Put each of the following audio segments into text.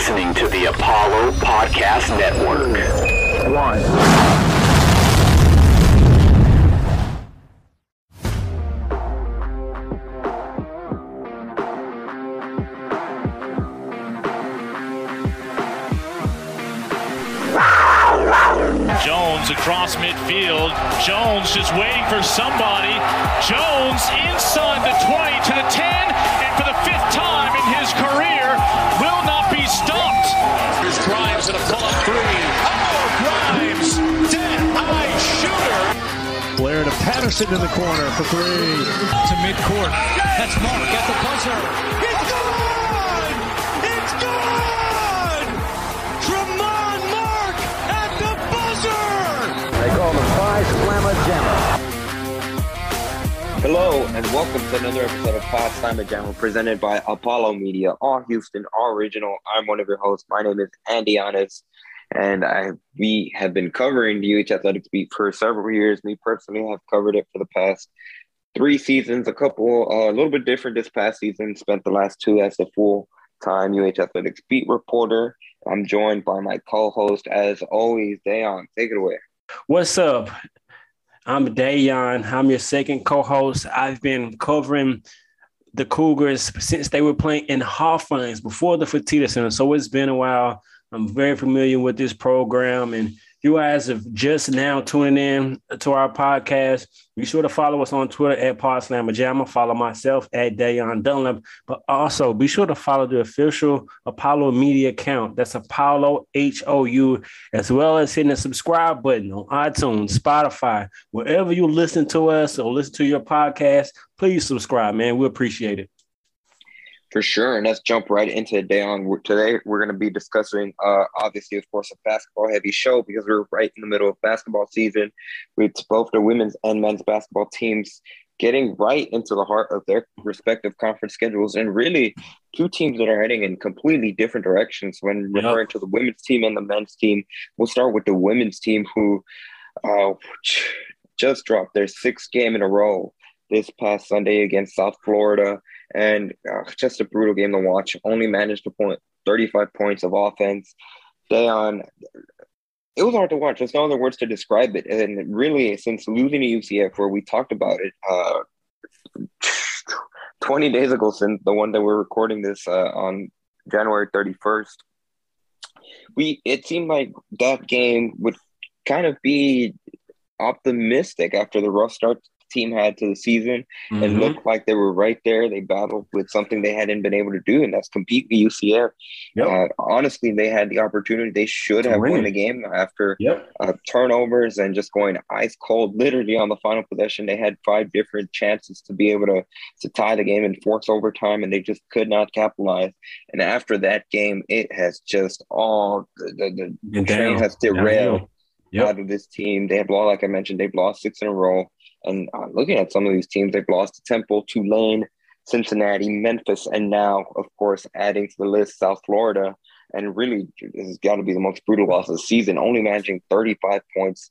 listening to the Apollo Podcast Network. One. Jones across midfield. Jones just waiting for somebody. Jones inside the 20 to the 10, and for the fifth time in his career, Patterson in the corner for three. To midcourt. That's Mark at the buzzer. It's gone! It's gone! Tramon Mark at the buzzer! They call the Phi Slama Jama. Hello and welcome to another episode of Pawd Slama Jama presented by Apollo Media, all Houston, all original. I'm one of your hosts. My name is Andy Yanez, and I we have been covering the UH Athletics beat for several years. Me personally have covered it for the past three seasons, a couple uh, a little bit different this past season. Spent the last two as a full time UH Athletics beat reporter. I'm joined by my co-host, as always, Dayon. Take it away. What's up? I'm Dayon. I'm your second co-host. I've been covering the Cougars since they were playing in Hofheinz before the Fertitta Center. So it's been a while. I'm very familiar with this program, and you guys have just now tuning in to our podcast. Be sure to follow us on Twitter at Pawd Slama Jama. Follow myself at Dayon Dunlap, but also be sure to follow the official Apollo Media account. That's Apollo H O U, as well as hitting the subscribe button on iTunes, Spotify, wherever you listen to us or listen to your podcast. Please subscribe, man. We appreciate it. For sure, and let's jump right into it, Dayon. Today, we're going to be discussing, uh, obviously, of course, a basketball-heavy show because we're right in the middle of basketball season with both the women's and men's basketball teams getting right into the heart of their respective conference schedules, and really two teams that are heading in completely different directions. When Yep. referring to the women's team and the men's team, we'll start with the women's team, who uh, just dropped their sixth game in a row this past Sunday against South Florida and uh, just a brutal game to watch. Only managed to point 35 points of offense. Dayon, it was hard to watch. There's no other words to describe it. And really, since losing to UCF, where we talked about it uh, 20 days ago, since the one that we're recording this uh, on January 31st, we it seemed like that game would kind of be optimistic after the rough start team had to the season Mm-hmm. and looked like they were right there. They battled with something they hadn't been able to do, and that's compete with UCF. Yep. Uh, honestly, they had the opportunity. They should have won the game after Yep. uh, turnovers and just going ice cold. Literally on the final possession, they had five different chances to be able to to tie the game and force overtime, and they just could not capitalize. And after that game, it has just all the the, the train has derailed Downhill. Yep. out of this team. They have lost, like I mentioned, they've lost six in a row. And uh, looking at some of these teams, they've lost to Temple, Tulane, Cincinnati, Memphis, and now, of course, adding to the list, South Florida. And really, this has got to be the most brutal loss of the season, only managing 35 points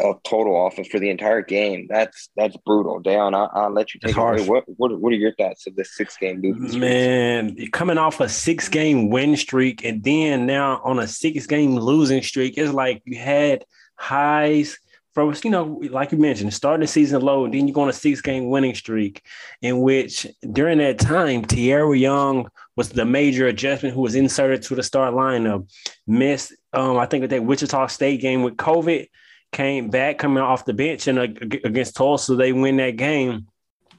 of total offense for the entire game. That's that's brutal. Dayon, I'll, I'll let you take it away. What, what, what are your thoughts of this six game losing? Man, you're coming off a six game win streak and then now on a six game losing streak, it's like you had highs from, you know, like you mentioned, starting the season low, and then you go on a six game winning streak, in which during that time, Tierra Young was the major adjustment who was inserted to the start lineup. Missed, um, I think, that Wichita State game with COVID, came back coming off the bench and uh, against Tulsa, they win that game.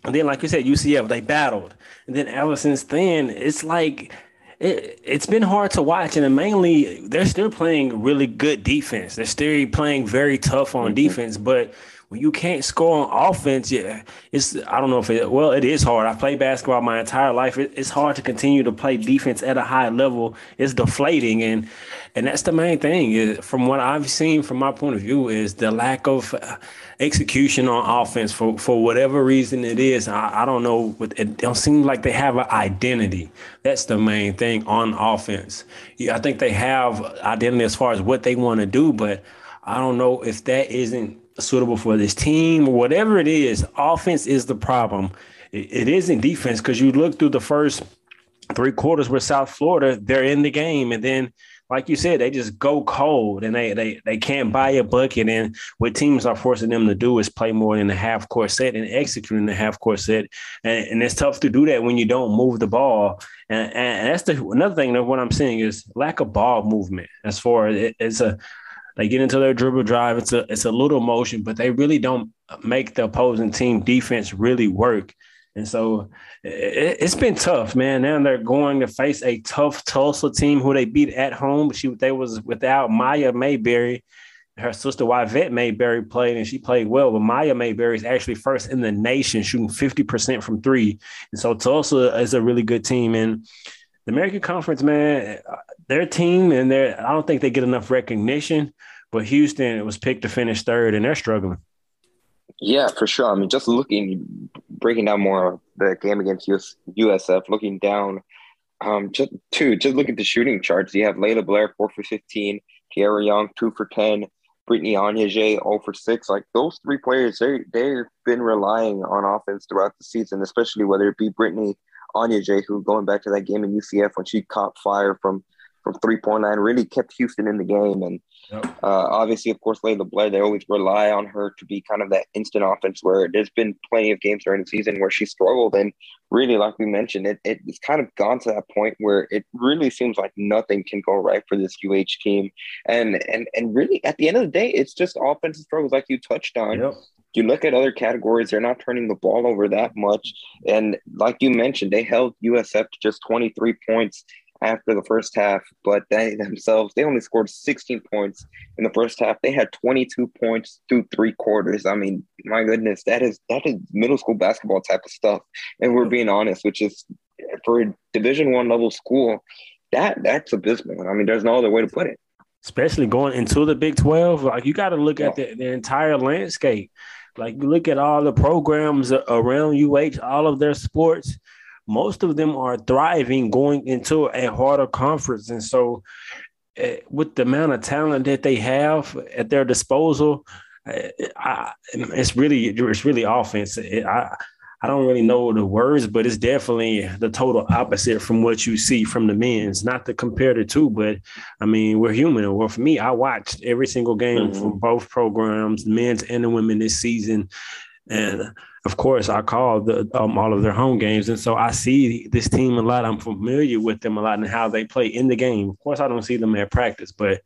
And then, like you said, UCF, they battled. And then ever since then, it's like it, it's been hard to watch. And mainly, they're still playing really good defense. They're still playing very tough on mm-hmm. defense. But when you can't score on offense, yeah, it's I don't know if it well, it is hard. I played basketball my entire life. It, it's hard to continue to play defense at a high level. It's deflating, and and that's the main thing. Is from what I've seen from my point of view is the lack of uh, execution on offense for for whatever reason it is. I, I don't know. It don't seem like they have an identity. That's the main thing on offense. Yeah, I think they have identity as far as what they want to do, but I don't know if that isn't suitable for this team or whatever it is. Offense is the problem. It, it isn't defense because you look through the first three quarters with South Florida, they're in the game, and then like you said, they just go cold and they they they can't buy a bucket. And what teams are forcing them to do is play more in the half court set and execute in the half court set. And, and it's tough to do that when you don't move the ball. And, and that's the another thing that what I'm saying is lack of ball movement as far as it, it's a they get into their dribble drive. It's a it's a little motion, but they really don't make the opposing team defense really work. And so it, has been tough, man. Now they're going to face a tough Tulsa team who they beat at home. But she they was without Maya Mayberry. Her sister Wyvette Mayberry played and she played well, but Maya Mayberry is actually first in the nation, shooting 50% from three. And so Tulsa is a really good team. And the American Conference, man, their team and their I don't think they get enough recognition, but Houston was picked to finish third and they're struggling. Yeah, for sure. I mean, just looking, breaking down more of the game against US, USF, looking down, um, just two, just look at the shooting charts. You have Laila Blair, four for 15, Kiera Young, two for 10, Brittany Onyeje, 0 for 6. Like those three players, they, they've been relying on offense throughout the season, especially whether it be Brittany Onyeje, who going back to that game in UCF when she caught fire from from three point line, really kept Houston in the game. And yep. uh, obviously, of course, Laila Blair, they always rely on her to be kind of that instant offense where there's been plenty of games during the season where she struggled. And really, like we mentioned, it, it's kind of gone to that point where it really seems like nothing can go right for this UH team. And and and really, at the end of the day, it's just offensive struggles like you touched on. Yep you look at other categories, they're not turning the ball over that much. And like you mentioned, they held USF to just 23 points after the first half, but they themselves, they only scored 16 points in the first half. They had 22 points through three quarters. I mean, my goodness, that is that is middle school basketball type of stuff. And we're being honest, which is for a division one level school, that that's abysmal. I mean, there's no other way to put it. Especially going into the Big 12, like you got to look yeah. at the, the entire landscape. Like you look at all the programs around UH, all of their sports most of them are thriving going into a harder conference. And so, uh, with the amount of talent that they have at their disposal, uh, I, it's really it's really offense. I I don't really know the words, but it's definitely the total opposite from what you see from the men's. Not to compare the two, but I mean we're human. Well, for me, I watched every single game mm-hmm. from both programs, men's and the women this season, and of course, I call the, um, all of their home games, and so I see this team a lot. I'm familiar with them a lot and how they play in the game. Of course, I don't see them at practice, but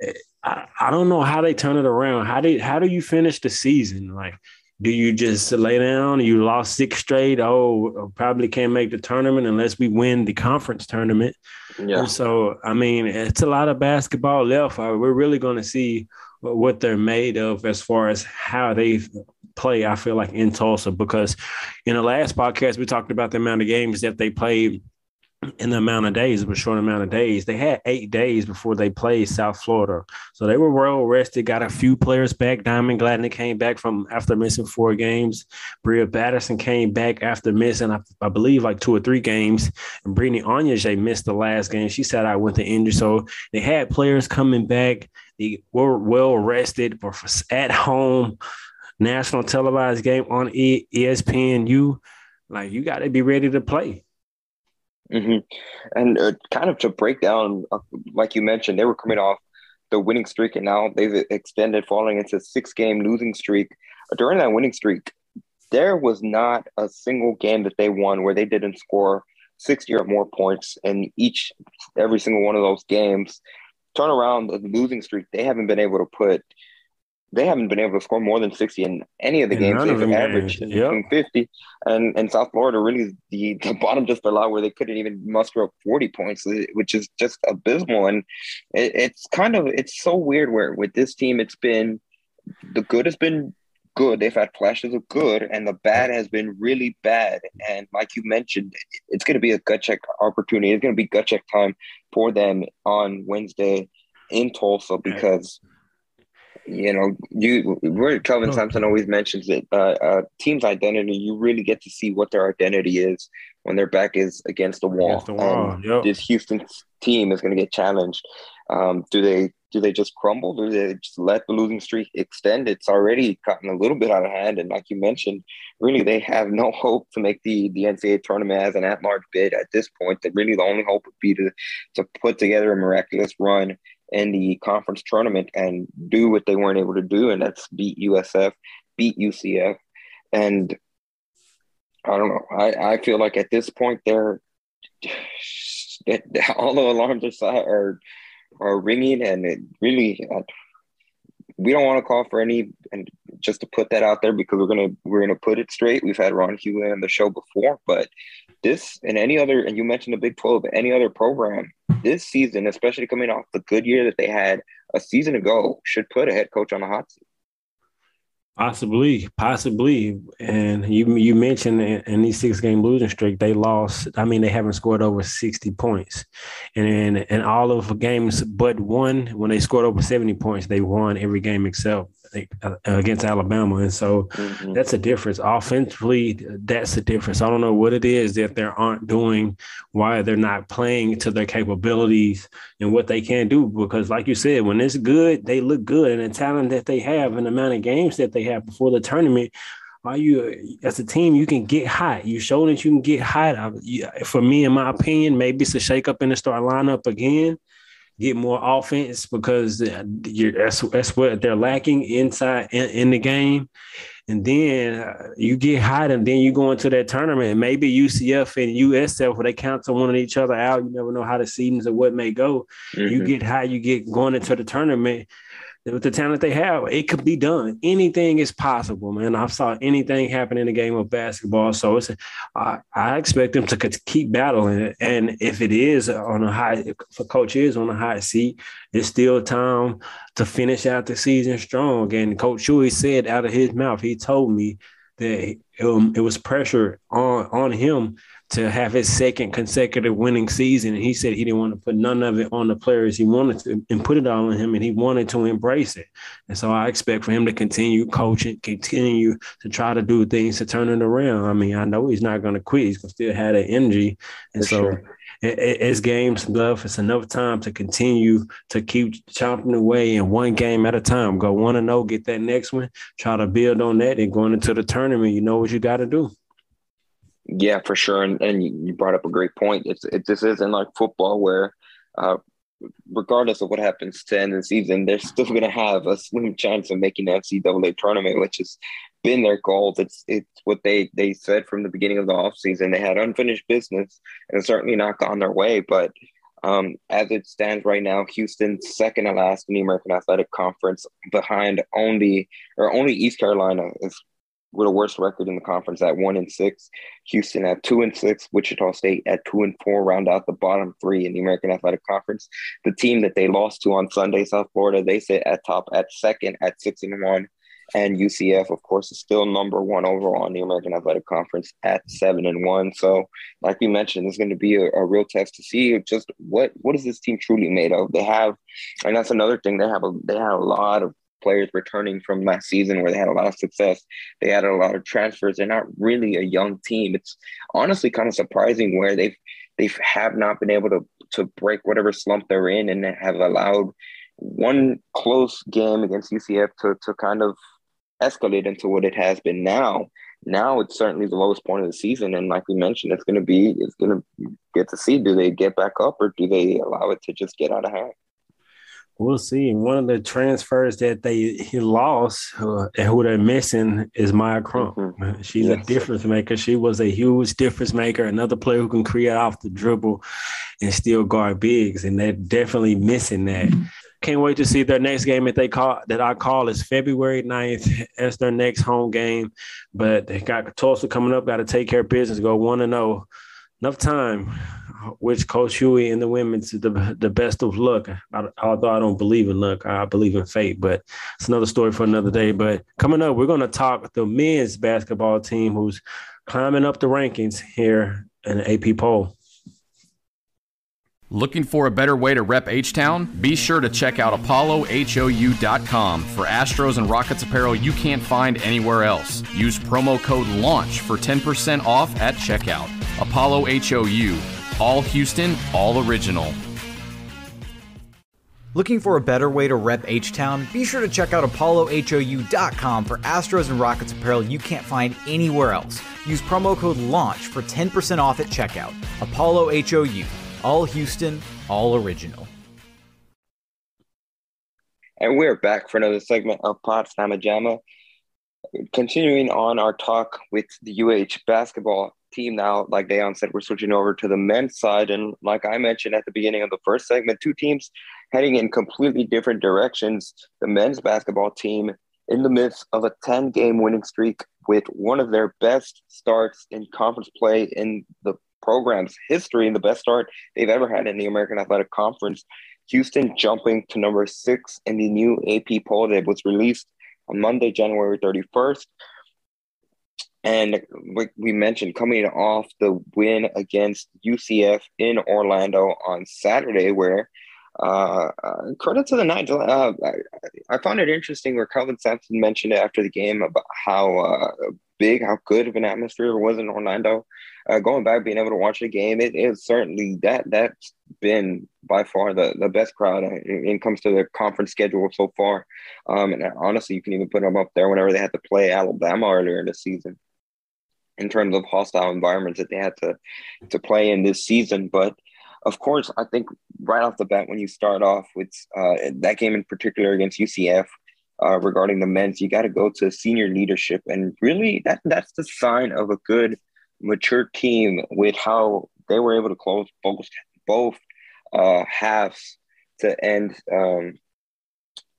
eh, I, I don't know how they turn it around. How did how do you finish the season? Like, do you just lay down? You lost six straight. Oh, probably can't make the tournament unless we win the conference tournament. Yeah. And so, I mean, it's a lot of basketball left. Uh, we're really going to see what they're made of as far as how they play, I feel like, in Tulsa, because in the last podcast, we talked about the amount of games that they played in the amount of days, a short amount of days. They had eight days before they played South Florida. So they were well rested, got a few players back. Diamond Gladney came back from after missing four games. Bria Patterson came back after missing, I, I believe, like two or three games. And Brittany Onyeje missed the last game. She said I went to injury. So they had players coming back. They were well rested for at home national televised game on ESPNU, like you got to be ready to play. Mm-hmm. And uh, kind of to break down, uh, like you mentioned, they were coming off the winning streak, and now they've extended, falling into six game losing streak. During that winning streak, there was not a single game that they won where they didn't score 60 or more points in each every single one of those games. Turn around the losing streak, they haven't been able to put they haven't been able to score more than 60 in any of the in games. They've averaged yep. 50. And and South Florida really the, the bottom just below where they couldn't even muster up 40 points, which is just abysmal. And it, it's kind of it's so weird where with this team it's been the good has been good. They've had flashes of good, and the bad has been really bad. And like you mentioned, it's going to be a gut check opportunity. It's going to be gut check time for them on Wednesday in Tulsa because you know, you where Kelvin oh. Sampson always mentions it. Uh, uh, team's identity. You really get to see what their identity is when their back is against the wall. Against the wall. Yep. This Houston team is going to get challenged. Um, do they do they just crumble? Do they just let the losing streak extend? It's already gotten a little bit out of hand, and like you mentioned, really they have no hope to make the the NCAA tournament as an at large bid at this point. That really the only hope would be to to put together a miraculous run in the conference tournament and do what they weren't able to do, and that's beat USF, beat UCF, and I don't know. I, I feel like at this point they're all the alarms are are are ringing, and it really uh, we don't want to call for any and just to put that out there because we're gonna we're gonna put it straight. We've had Ron Hughey on the show before, but this and any other and you mentioned the Big Twelve, any other program this season, especially coming off the good year that they had a season ago, should put a head coach on the hot seat. Possibly, possibly, and you you mentioned in, in, these six game losing streak they lost. I mean, they haven't scored over sixty points, and in all of the games but one, when they scored over seventy points, they won every game except against Alabama, and so mm-hmm. that's a difference. Offensively, that's the difference. I don't know what it is that they aren't doing, why they're not playing to their capabilities and what they can do. Because, like you said, when it's good, they look good, and the talent that they have, and the amount of games that they have before the tournament, are you as a team you can get hot you show that you can get hot for me in my opinion maybe it's a shake up in the start lineup again get more offense because that's that's what they're lacking inside in, in the game. And then uh, you get hot, and then you go into that tournament. Maybe UCF and USF, where they cancel one of each other out. You never know how the seasons or what may go. Mm-hmm. You get high, you get going into the tournament with the talent they have, it could be done. Anything is possible, man. I've saw anything happen in the game of basketball. So it's, I, I expect them to keep battling. And if it is on a high, if a coach is on a high seat, it's still time to finish out the season strong. And Coach Hughey said out of his mouth, he told me that um, it was pressure on on him to have his second consecutive winning season. And he said he didn't want to put none of it on the players. He wanted to and put it all on him and he wanted to embrace it. And so I expect for him to continue coaching, continue to try to do things to turn it around. I mean, I know he's not going to quit. He's going to still have that energy. And for so sure. as games left, it's enough time to continue to keep chopping away and one game at a time. Go one and zero, get that next one, try to build on that, and going into the tournament, you know what you got to do. Yeah, for sure. And, and you brought up a great point. It's it, this isn't like football where, uh, regardless of what happens to end the season, they're still going to have a slim chance of making the NCAA tournament, which has been their goal. It's it's what they they said from the beginning of the offseason. They had unfinished business, and certainly not gone their way. But um, as it stands right now, Houston's second to last in the American Athletic Conference, behind only or only East Carolina is with a worst record in the conference at one and six. Houston at two and six. Wichita State at two and four. Round out the bottom three in the American Athletic Conference. The team that they lost to on Sunday, South Florida, they sit at top at second at six and one. And UCF, of course, is still number one overall in the American Athletic Conference at seven and one. So, like we mentioned, it's going to be a, a real test to see just what what is this team truly made of. They have, and that's another thing. They have a they have a lot of players returning from last season where they had a lot of success. They added a lot of transfers. They're not really a young team. It's honestly kind of surprising where they've they have not been able to to break whatever slump they're in and have allowed one close game against UCF to to kind of escalate into what it has been now. Now it's certainly the lowest point of the season, and like we mentioned, it's going to be it's going to get to see do they get back up or do they allow it to just get out of hand. We'll see. One of the transfers that they he lost, uh, and who they're missing, is Maya Crump. Mm-hmm. She's yes. a difference maker. She was a huge difference maker. Another player who can create off the dribble and still guard bigs, and they're definitely missing that. Can't wait to see their next game that they call that I call is February 9th. That's their next home game. But they got Tulsa coming up, got to take care of business, go one and zero. Oh. Enough time which Coach Hughey and the women's the the best of luck. I, although I don't believe in luck, I believe in fate. But it's another story for another day. But coming up, we're going to talk the men's basketball team who's climbing up the rankings here in the AP poll. Looking for a better way to rep H Town? Be sure to check out ApolloHOU.com for Astros and Rockets apparel you can't find anywhere else. Use promo code LAUNCH for 10% off at checkout. Apollo HOU all Houston, all original. Looking for a better way to rep H Town? Be sure to check out ApolloHOU.com for Astros and Rockets apparel you can't find anywhere else. Use promo code LAUNCH for 10% off at checkout. Apollo HOU. All Houston, all original. And we're back for another segment of Pawd Slama Jama. Continuing on our talk with the UH basketball team now, like Dayon said, we're switching over to the men's side. And like I mentioned at the beginning of the first segment, two teams heading in completely different directions. The men's basketball team in the midst of a 10 game winning streak with one of their best starts in conference play in the program's history and the best start they've ever had in the American Athletic Conference. Houston jumping to number six in the new AP poll that was released on Monday, January 31st. And we mentioned, coming off the win against UCF in Orlando on Saturday, where uh, uh, credit to the Knights. Uh, I, I, found it interesting where Kelvin Sampson mentioned after the game about how uh, big, how good of an atmosphere it was in Orlando. Uh, going back, being able to watch the game, it is certainly that that's been by far the, the best crowd in, in comes to the conference schedule so far. Um, and honestly, you can even put them up there whenever they had to play Alabama earlier in the season in terms of hostile environments that they had to to play in this season. But of course, I think right off the bat, when you start off with uh, that game in particular against UCF, uh, regarding the men's, you got to go to senior leadership, and really that that's the sign of a good, mature team with how they were able to close both both uh, halves to end. Um,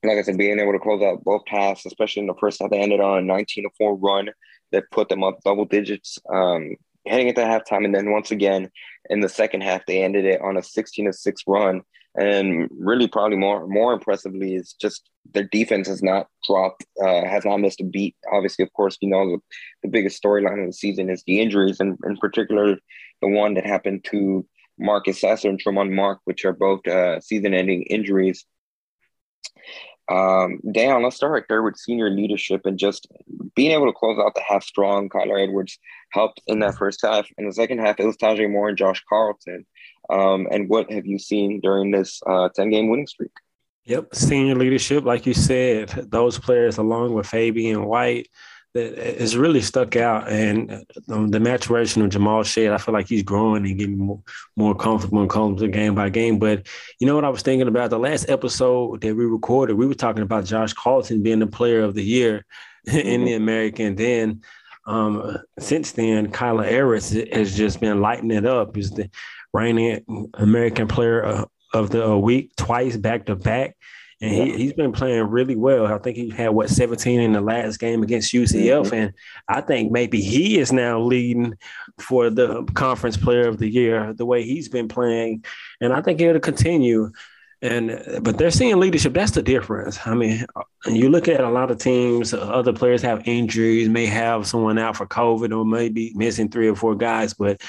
like I said, being able to close out both halves, especially in the first half, they ended on a 19 to 4 run that put them up double digits um, heading into halftime. And then once again, in the second half, they ended it on a 16 to 6 run. And really, probably more more impressively is just their defense has not dropped, uh, has not missed a beat. Obviously, of course, you know the, the biggest storyline of the season is the injuries, and in particular, the one that happened to Marcus Sasser and Tramon Mark, which are both uh, season-ending injuries. Um, Dan, let's start right there with senior leadership and just being able to close out the half strong. Kyler Edwards helped in that first half. In the second half, it was Taze Moore and Josh Carlton. Um, and what have you seen during this uh, 10 game winning streak? Yep, senior leadership, like you said, those players along with Fabian White, that has really stuck out. And um, the maturation of Jamal Shead, I feel like he's growing and getting more, more comfortable and comfortable game by game. But you know what I was thinking about? The last episode that we recorded, we were talking about Josh Carlton being the player of the year mm-hmm. in the American. Then um, since then, Kyler Harris has just been lighting it up. He's the reigning American player of the week twice back to back. And he, he's been playing really well. I think he had what 17 in the last game against UCF. Mm-hmm. And I think maybe he is now leading for the conference player of the year, the way he's been playing. And I think it'll continue. And but they're seeing leadership. That's the difference. I mean, you look at a lot of teams. Other players have injuries, may have someone out for COVID, or maybe missing three or four guys. But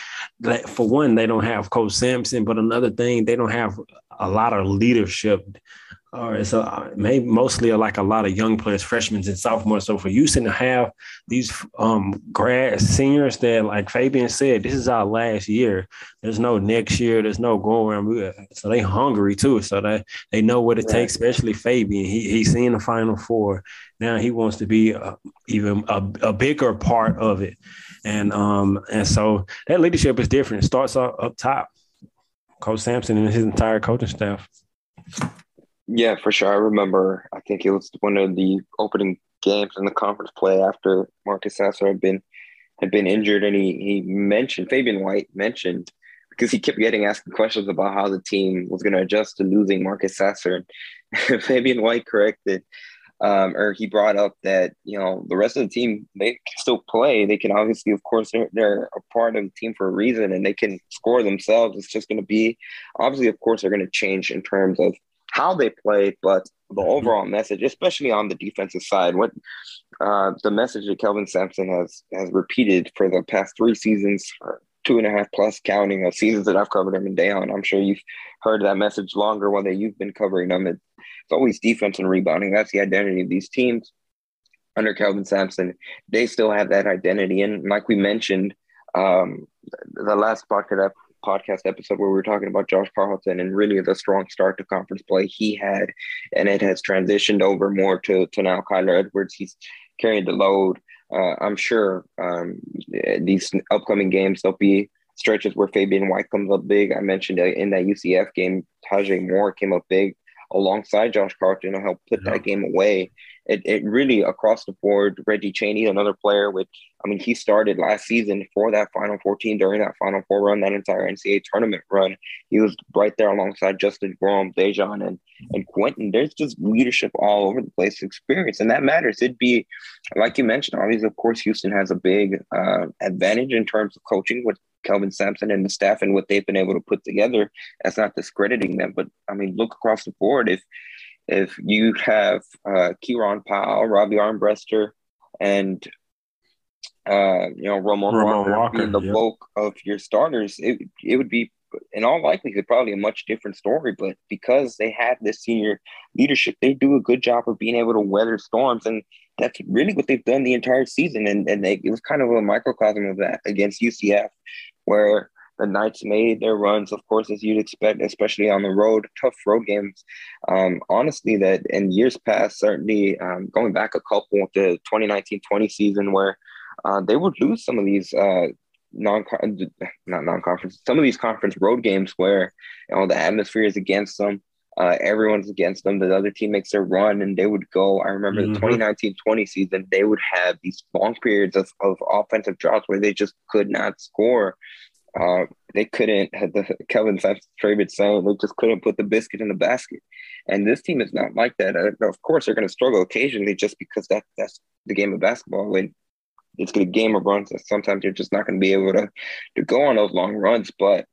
for one, they don't have Coach Sampson. But another thing, they don't have a lot of leadership or it's a, maybe mostly like a lot of young players, freshmen and sophomores. So for Houston to have these um, grad seniors that, like Fabian said, this is our last year. There's no next year. There's no going. Around. So they hungry too. So they they know what it right. takes. Especially Fabian. He he's seen the Final Four. Now he wants to be a, even a, a bigger part of it. And um and so that leadership is different. It starts up, up top. Coach Sampson and his entire coaching staff. Yeah, for sure. I remember. I think it was one of the opening games in the conference play after Marcus Sasser had been had been injured, and he he mentioned Fabian White mentioned because he kept getting asked questions about how the team was going to adjust to losing Marcus Sasser. And Fabian White corrected, um, or he brought up that you know the rest of the team they can still play. They can obviously, of course, they're, they're a part of the team for a reason, and they can score themselves. It's just going to be obviously, of course, they're going to change in terms of how they play, but the mm-hmm. overall message, especially on the defensive side, what uh, the message that Kelvin Sampson has has repeated for the past three seasons, two and a half plus counting of seasons that I've covered him in day on. I'm sure you've heard that message longer whether you've been covering them. It's always defense and rebounding. That's the identity of these teams. Under Kelvin Sampson, they still have that identity. And like we mentioned, um, the last podcast podcast episode where we were talking about Josh Carlton and really the strong start to conference play he had, and it has transitioned over more to to now Kyler Edwards. He's carrying the load. Uh, I'm sure um, these upcoming games there'll be stretches where Fabian White comes up big. I mentioned in that UCF game, Taze Moore came up big alongside Josh Carlton to help put yeah. that game away it, it really across the board, Reggie Chaney, another player, which I mean, he started last season for that Final 14 during that Final Four run, that entire NCAA tournament run. He was right there alongside Justin Gorham, DeJon, and and Quentin. There's just leadership all over the place, experience, and that matters. It'd be like you mentioned, obviously, of course, Houston has a big uh, advantage in terms of coaching with Kelvin Sampson and the staff and what they've been able to put together. That's not discrediting them, but I mean, look across the board. If if you have uh, Kiyron Powell, Robbie Armbrester, and uh, you know Ramon, Ramon Walker, Walker, being the bulk of your starters, it it would be in all likelihood probably a much different story. But because they have this senior leadership, they do a good job of being able to weather storms, and that's really what they've done the entire season. And and they, it was kind of a microcosm of that against UCF, where the Knights made their runs, of course, as you'd expect, especially on the road, tough road games. Um, honestly, that in years past, certainly um, going back a couple, the 2019-20 season where uh, they would lose some of these uh, non not non-conference, some of these conference road games where you know the atmosphere is against them. Uh, everyone's against them. The other team makes their run and they would go. I remember mm-hmm. the 2019 20 season, they would have these long periods of, of offensive droughts where they just could not score. Uh, they couldn't, the Kelvin favorite saying, they just couldn't put the biscuit in the basket. And this team is not like that. Uh, of course, they're going to struggle occasionally just because that that's the game of basketball. And it's a game of runs. Sometimes you're just not going to be able to, to go on those long runs. But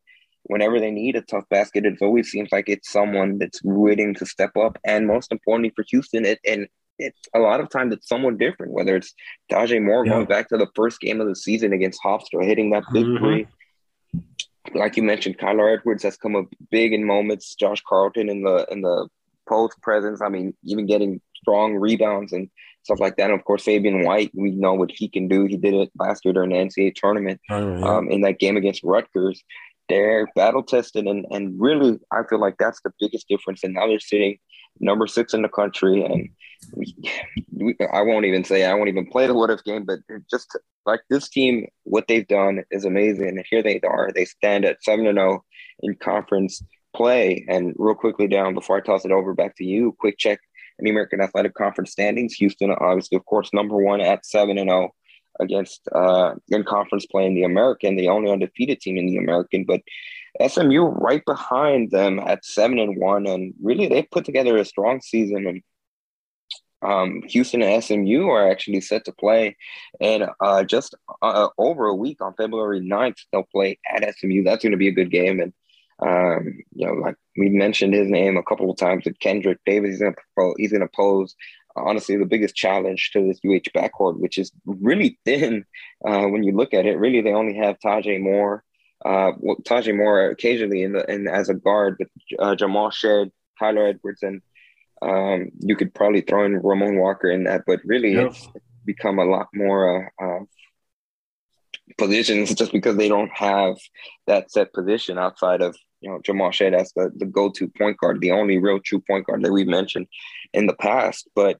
whenever they need a tough basket, it always seems like it's someone that's willing to step up. And most importantly for Houston, it, and it's a lot of times it's someone different, whether it's Taze Moore yeah. going back to the first game of the season against Hofstra, hitting that big mm-hmm. three like you mentioned, Kyler Edwards has come up big in moments. Josh Carlton in the in the post presence. I mean, even getting strong rebounds and stuff like that. And of course, Fabian White, we know what he can do. He did it last year during the NCAA tournament oh, yeah. um, in that game against Rutgers. They're battle tested, and and really, I feel like that's the biggest difference. And now they're sitting number six in the country, and we, we, I won't even say I won't even play the what if game, but just like this team, what they've done is amazing. And here they are. They stand at 7 and 0 in conference play. And real quickly down before I toss it over back to you, quick check in the American Athletic Conference standings. Houston, obviously, of course, number one at 7 and 0 against uh, in conference play in the American, the only undefeated team in the American. But SMU right behind them at 7 and 1. And really, they put together a strong season. And um, Houston and SMU are actually set to play and uh, just uh, over a week on February 9th, they'll play at SMU. That's going to be a good game. And, um, you know, like we mentioned his name a couple of times with Kendrick Davis, he's going to pose honestly the biggest challenge to this UH backcourt, which is really thin uh, when you look at it. Really, they only have Taze Moore, uh, well, Taze Moore occasionally in the in as a guard, but uh, Jamal Shead, Kyler Edwards, and um, you could probably throw in Ramon Walker in that, but really yeah. it's become a lot more uh, uh, positions just because they don't have that set position outside of you know Jamal Shead as the, the go-to point guard, the only real true point guard that we've mentioned in the past. But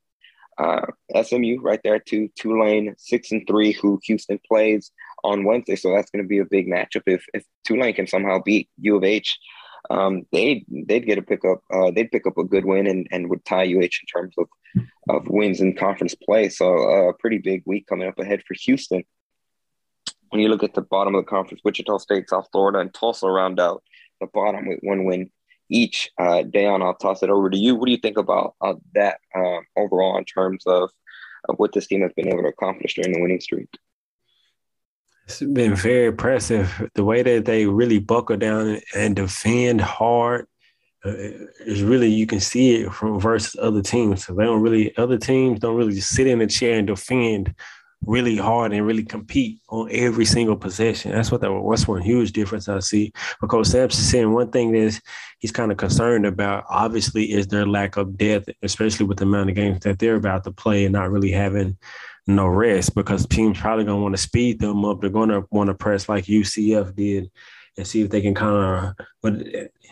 uh, SMU right there to Tulane six and three, who Houston plays on Wednesday, so that's going to be a big matchup if if Tulane can somehow beat U of H um, they they'd get a pickup. Uh, they'd pick up a good win and, and would tie UH in terms of of wins in conference play. So uh, a pretty big week coming up ahead for Houston. When you look at the bottom of the conference, Wichita State, South Florida, and Tulsa round out the bottom with one win each. Uh, Dayon, I'll toss it over to you. What do you think about uh, that um, overall in terms of, of what this team has been able to accomplish during the winning streak? It's been very impressive the way that they really buckle down and defend hard. Uh, is really you can see it from versus other teams. So they don't really other teams don't really just sit in the chair and defend really hard and really compete on every single possession. That's what that was one huge difference I see. Because Sampson saying one thing that he's kind of concerned about, obviously, is their lack of depth, especially with the amount of games that they're about to play and not really having no rest because teams probably gonna want to speed them up. They're gonna want to press like UCF did and see if they can kind of. But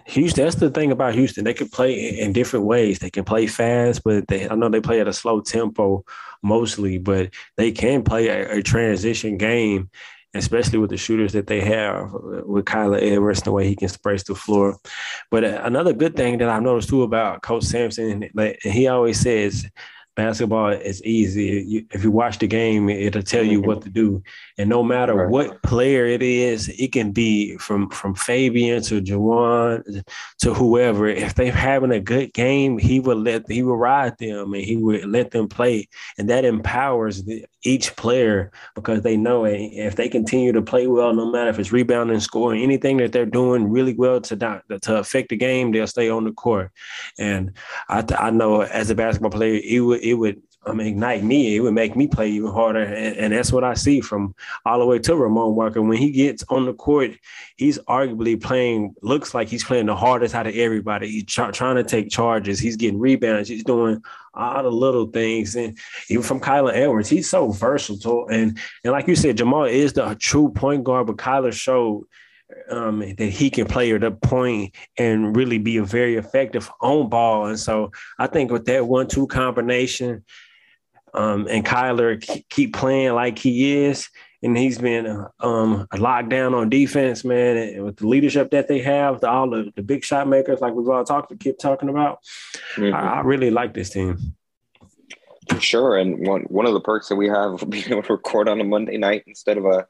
Houston, that's the thing about Houston. They can play in different ways. They can play fast, but they I know they play at a slow tempo mostly, but they can play a, a transition game especially with the shooters that they have with Kyler Edwards, the way he can sprace the floor. But uh, another good thing that I've noticed too about Coach Sampson, like he always says, basketball is easy. If you watch the game, it'll tell you what to do. And no matter right. what player it is, it can be from from Fabian to Juwan to whoever. If they're having a good game, he will let he will ride them and he will let them play, and that empowers the, each player because they know if they continue to play well, no matter if it's rebounding, scoring, anything that they're doing really well to not, to affect the game, they'll stay on the court. And I, I know as a basketball player, it would it would um, ignite me. It would make me play even harder, and, and, that's what I see from all the way to Ramon Walker. When he gets on the court, he's arguably playing. Looks like he's playing the hardest out of everybody. He's trying to take charges. He's getting rebounds. He's doing all the little things, and even from Kyler Edwards, he's so versatile. And and like you said, Jamal is the true point guard, but Kyler showed um, that he can play at the point and really be a very effective on ball. And so I think with that one two combination, um, and Kyler keep playing like he is, and he's been um, locked down on defense, man. And with the leadership that they have, the, all the, the big shot makers, like we've all talked, keep talking about, mm-hmm. I, I really like this team. Sure, and one one of the perks that we have being able to record on a Monday night instead of a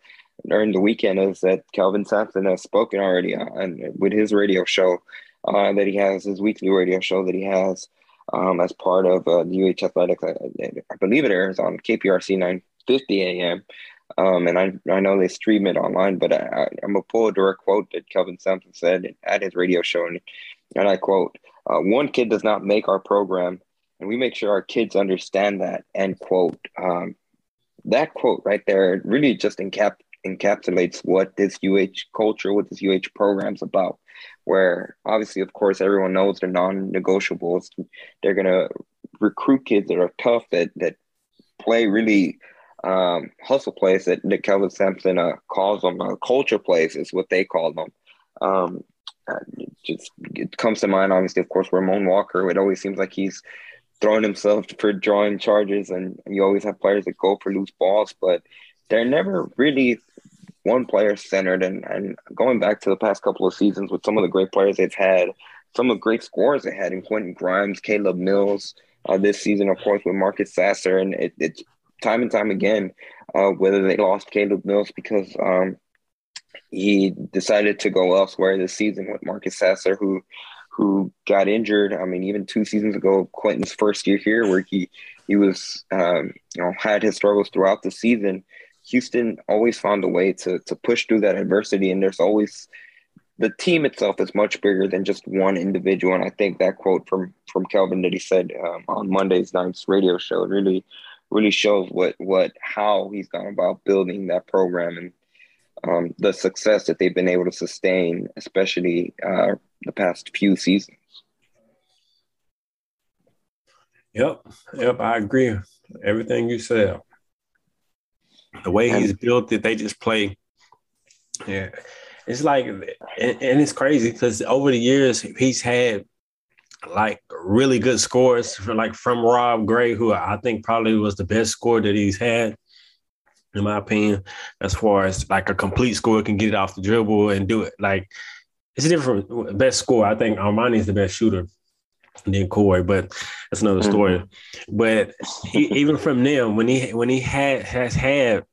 during the weekend is that Kelvin Sampson has spoken already on with his radio show uh, that he has, his weekly radio show that he has um, as part of uh, UH Athletics. I, I, believe it airs on KPRC 950 AM. Um, and I, I know they stream it online, but I, am going to pull a direct quote that Kelvin Sampson said at his radio show. And, and I quote, uh, one kid does not make our program, and we make sure our kids understand that, end quote. Um, that quote right there really just encap encapsulates what this UH culture, what this UH program's about. Where obviously, of course, everyone knows they're non-negotiables. They're gonna recruit kids that are tough, that that play really um, hustle plays that, that Kelvin Sampson uh, calls them. Uh, culture plays is what they call them. Um, uh, it just it comes to mind, obviously, of course, Ramon Walker. It always seems like he's throwing himself for drawing charges, and you always have players that go for loose balls, but they're never really one player centered. And, and going back to the past couple of seasons with some of the great players they've had, some of the great scores they had in Quentin Grimes, Caleb Mills, uh, this season, of course, with Marcus Sasser. And it, it's time and time again, uh, whether they lost Caleb Mills because um, he decided to go elsewhere this season with Marcus Sasser, who who got injured. I mean, even two seasons ago, Quentin's first year here, where he he was um, you know had his struggles throughout the season. Houston always found a way to to push through that adversity, and there's always the team itself is much bigger than just one individual. And I think that quote from from Kelvin that he said um, on Monday's night's radio show really really shows what what how he's gone about building that program and um, the success that they've been able to sustain, especially uh, the past few seasons. Yep, yep, I agree. Everything you said. The way he's built it, they just play. Yeah, it's like, and, and it's crazy because over the years he's had like really good scores for like from Rob Gray, who I think probably was the best score that he's had, in my opinion, as far as like a complete score can get it off the dribble and do it. Like it's a different best score. I think Armoni is the best shooter than Corey, but that's another mm-hmm. story. Mm-hmm. But he, even from them, when he when he had has had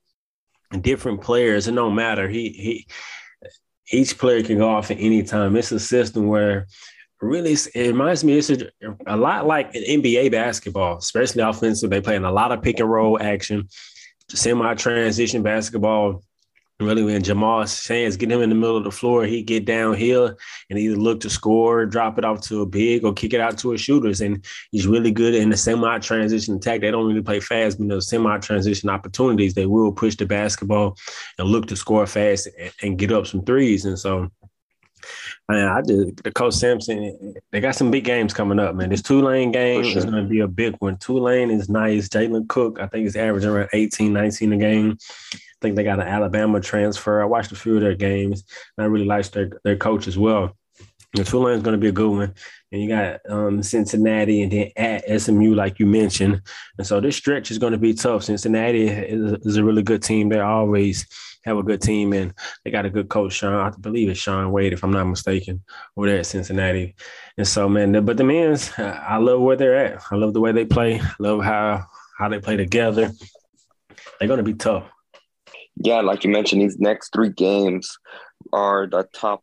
different players, it don't matter. He he each player can go off at any time. It's a system where really it reminds me it's a, a lot like an NBA basketball, especially offensive. They play in a lot of pick and roll action, semi transition basketball really when Jamal Shead get him in the middle of the floor, he get downhill and either look to score, drop it off to a big, or kick it out to a shooters. And he's really good in the semi transition attack. They don't really play fast, but those semi transition opportunities, they will push the basketball and look to score fast and, and get up some threes. And so Man, I just the coach Sampson. They got some big games coming up, man. This Tulane game sure. is going to be a big one. Tulane is nice. Jalen Cook, I think, is averaging around 18, 19 a game. Think they got an Alabama transfer. I watched a few of their games, and I really liked their their coach as well. You know, Tulane's going to be a good one, and you got um, Cincinnati, and then at SMU, like you mentioned. And so this stretch is going to be tough. Cincinnati is, is a really good team. They always have a good team, and they got a good coach, Sean. I believe it's Sean Wade, if I'm not mistaken, over there at Cincinnati. And so, man, but the men's, I love where they're at. I love the way they play. I love how how they play together. They're going to be tough. Yeah, like you mentioned, these next three games are the top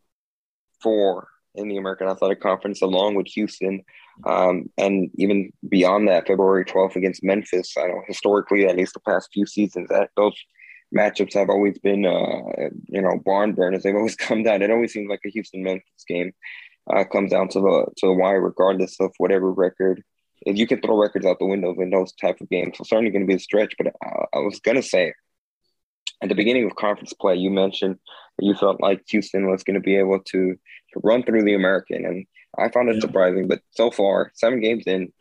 four in the American Athletic Conference, along with Houston. Um, and even beyond that, February 12th against Memphis. I know historically, at least the past few seasons, that those matchups have always been, uh, you know, barn burners. They've always come down. It always seems like a Houston Memphis game uh, comes down to the to the wire, regardless of whatever record. If you can throw records out the windows in those type of games, so certainly going to be a stretch. But I, I was going to say, at the beginning of conference play, you mentioned you felt like Houston was going to be able to, to run through the American, and I found it yeah. surprising. But so far, seven games in,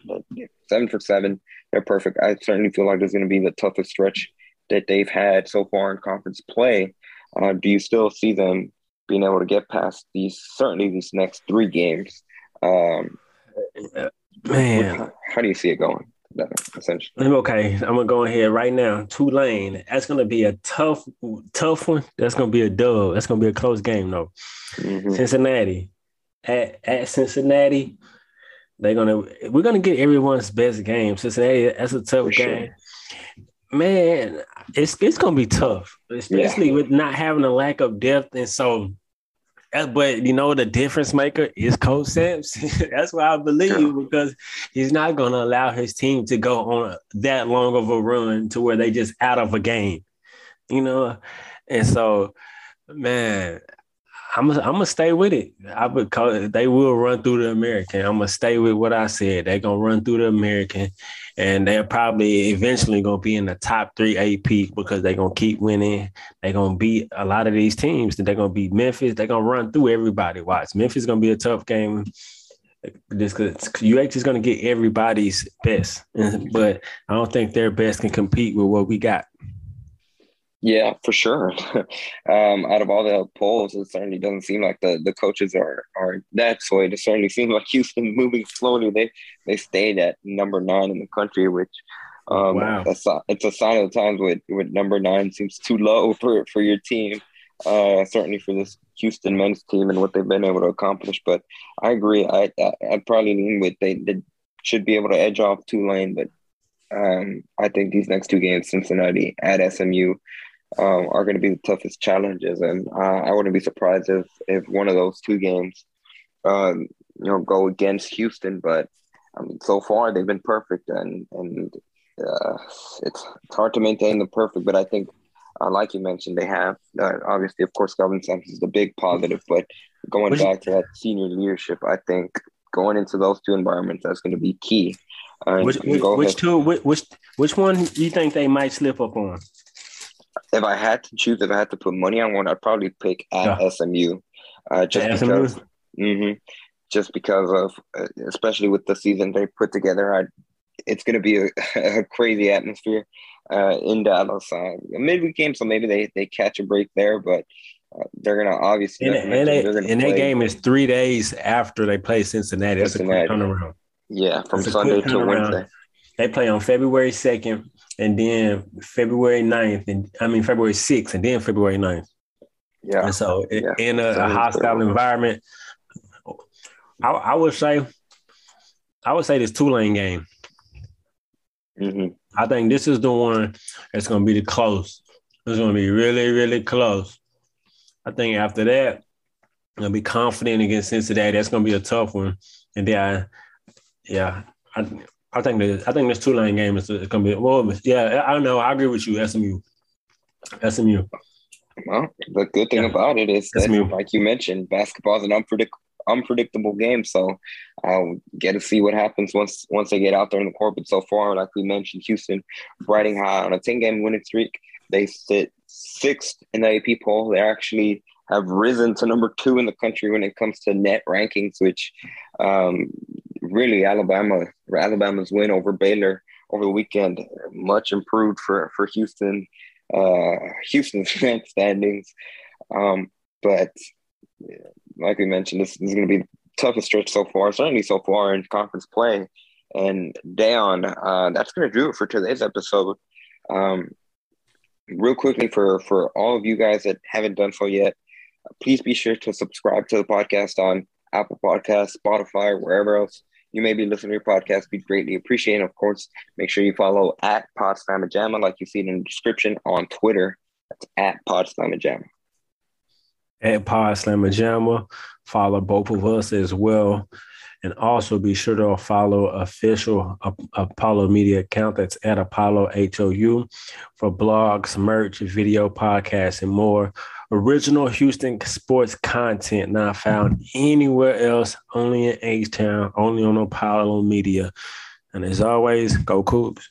seven for seven, they're perfect. I certainly feel like there's going to be the toughest stretch that they've had so far in conference play. Uh, do you still see them being able to get past these certainly these next three games? Um, Man, how do you see it going? Essentially, okay. I'm gonna go ahead right now. Tulane. That's gonna be a tough, tough one. That's gonna be a dub. That's gonna be a close game, though. Mm-hmm. Cincinnati at at Cincinnati. They're gonna we're gonna get everyone's best game. Cincinnati. That's a tough For game. Sure man, it's it's gonna be tough, especially yeah. with not having a lack of depth. And so, Uh, but you know, the difference maker is Coach Sampson. That's why I believe yeah. because he's not gonna allow his team to go on that long of a run to where they just out of a game, you know. And so, man, I'm gonna I'm gonna stay with it. I would call it, they will run through the American. I'm gonna stay with what I said. They're gonna run through the American, and they're probably eventually gonna be in the top three AP because they're gonna keep winning. They're gonna beat a lot of these teams. They're gonna beat Memphis. They're gonna run through everybody. Watch Memphis is gonna be a tough game. This UH is gonna get everybody's best, but I don't think their best can compete with what we got. Yeah, for sure. um, out of all the polls, it certainly doesn't seem like the, the coaches are are that swayed. It certainly seems like Houston moving slowly. They they stayed at number nine in the country, which um, wow. it's a sign of the times with, with number nine seems too low for, for your team. Uh, certainly for this Houston men's team and what they've been able to accomplish. But I agree. I, I I'd probably lean with they, they should be able to edge off Tulane, but um, I think these next two games, Cincinnati at SMU, um, are going to be the toughest challenges, and uh, I wouldn't be surprised if if one of those two games, um, you know, go against Houston. But um, so far they've been perfect, and and uh, it's it's hard to maintain the perfect. But I think, uh, like you mentioned, they have uh, obviously, of course, Kelvin Sampson is the big positive. But going back to that senior leadership, I think going into those two environments that's going to be key. Which which, which two which which one do you think they might slip up on? If I had to choose, if I had to put money on one, I'd probably pick at yeah. SMU. Uh, just because, mm-hmm, just because of, uh, especially with the season they put together, I, it's going to be a, a, crazy atmosphere uh, in Dallas. Uh, midweek game, so maybe they they catch a break there, but uh, they're going to obviously. And, and, they, and that game is three days after they play Cincinnati. That's Cincinnati. a quick turnaround. Yeah, from Sunday to Wednesday. They play on February 2nd and then February 9th, and I mean February 6th, and then February 9th. Yeah. And so yeah. in a, a hostile environment, I, I, would say, I would say this Tulane game. Mm-hmm. I think this is the one that's going to be the close. It's going to be really, really close. I think after that, I'm gonna be confident against Cincinnati. That's gonna be a tough one. And then, I, yeah, I, I think the I think this Tulane game is, is going to be well. Yeah, I don't know. I agree with you. SMU, SMU. Well, the good thing yeah. about it is that, SMU. like you mentioned, basketball is an unpredict- unpredictable game. So I'll get to see what happens once once they get out there in the court. But so far, like we mentioned, Houston riding high on a ten game winning streak. They sit sixth in the AP poll. They actually have risen to number two in the country when it comes to net rankings, which um, really Alabama Alabama's win over Baylor over the weekend much improved for for Houston uh, Houston's standings. Um, but like we mentioned, this, this is going to be the toughest stretch so far, certainly so far in conference play. And Dayon, uh, that's going to do it for today's episode. Um, real quickly, for for all of you guys that haven't done so yet, please be sure to subscribe to the podcast on Apple Podcasts, Spotify, wherever else you may be listening to your podcast. we'd greatly appreciate it. Of course, make sure you follow at PawdSlamaJama, like you see it in the description on Twitter. That's at PawdSlamaJama. At PawdSlamaJama. Follow both of us as well. And also be sure to follow official Apollo Media account. That's at Apollo HOU for blogs, merch, video, podcasts, and more. Original Houston sports content not found anywhere else, only in H Town, only on Apollo Media. And as always, go Cougs.